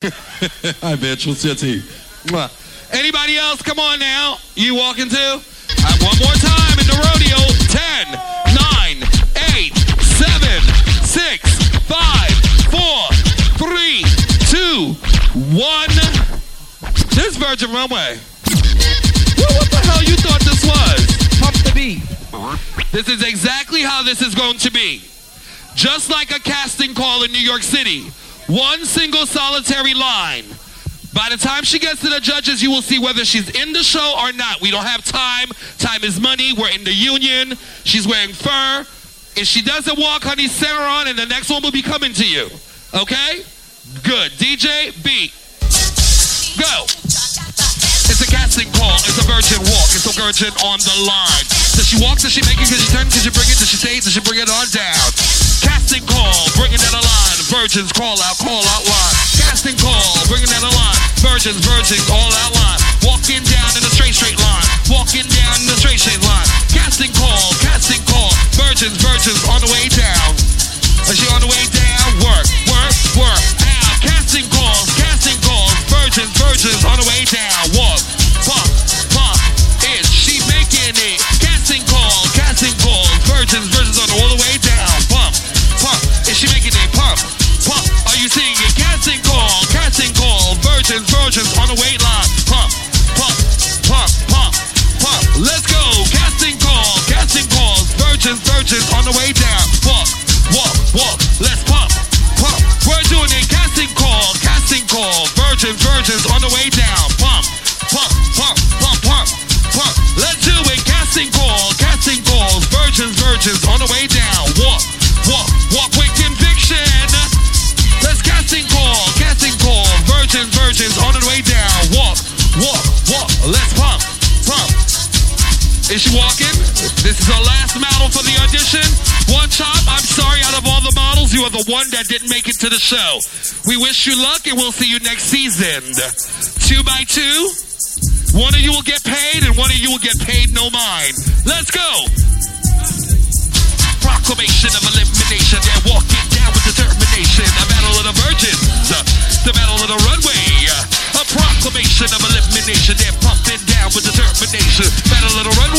Hi, bitch. What's your tea? Mwah. Anybody else? Come on now. You walking too? One more time in the rodeo. 10, 9, 8, 7, 6, 5, 4, 3, 2, 1. This Virgin Runway. Well, what the hell you thought this was? Pump the beat. This is exactly how this is going to be. Just like a casting call in New York City. One single solitary line. By the time she gets to the judges, you will see whether she's in the show or not. We don't have time. Time is money. We're in the union. She's wearing fur. If she doesn't walk, honey, send her on, and the next one will be coming to you. Okay? Good. DJ, beat. Go. It's a casting call. It's a virgin walk. It's a virgin on the line. Does she walk? Does she make it? Does she turn? Does she bring it? Does she stay? Does she bring it on down? Casting call. Bringing that a line. Virgins call out. Call out line. Casting call. Bringing that a line. Virgins, virgins, all out line. Walking down in a straight, straight line. Walking down in a straight, straight line. Casting call. Casting call. Virgins, virgins on the way down. Is she on the way down? Call. Virgins, virgins on the way down. Pump, pump, pump, pump, pump, pump. Let's do it. Casting call, casting calls. Virgins, virgins on the way down. Walk, walk, walk with conviction. Let's casting call, casting call. Virgins, virgins on the way down. Walk, walk, walk. Let's pump, pump. Is she walking? This is our last model for the audition. One chop. I'm sorry, out of all the models, you are the one that didn't make it to the show. We wish you luck and we'll see you next season. Two by two. One of you will get paid and one of you will get paid no mind. Let's go. Proclamation of elimination. They're walking down with determination. The battle of the virgins. The battle of the runway. A proclamation of elimination. They're pumping down with determination. Battle of the runways.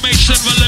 Proclamation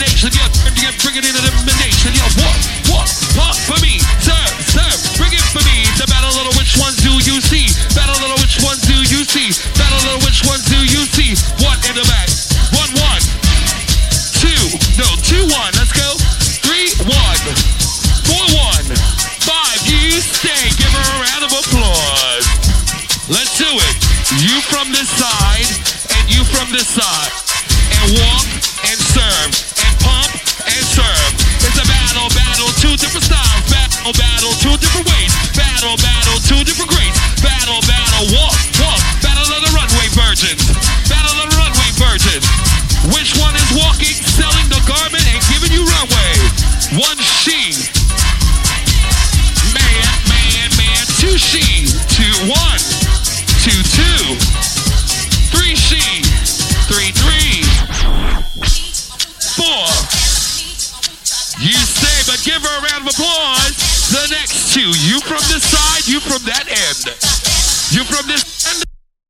you're bringing in for me. Serve, serve, bring it for me. The battle which ones do you see? Battle which ones do you see? Battle which ones do you see? One in the back. One, one. No, two, one. Let's go. Three, one. Four, one. Five. You stay. Give her a round of applause. Let's do it. You from this side and you from this side. And walk give her a round of applause. The next two. You from this side, you from that end. You from this end.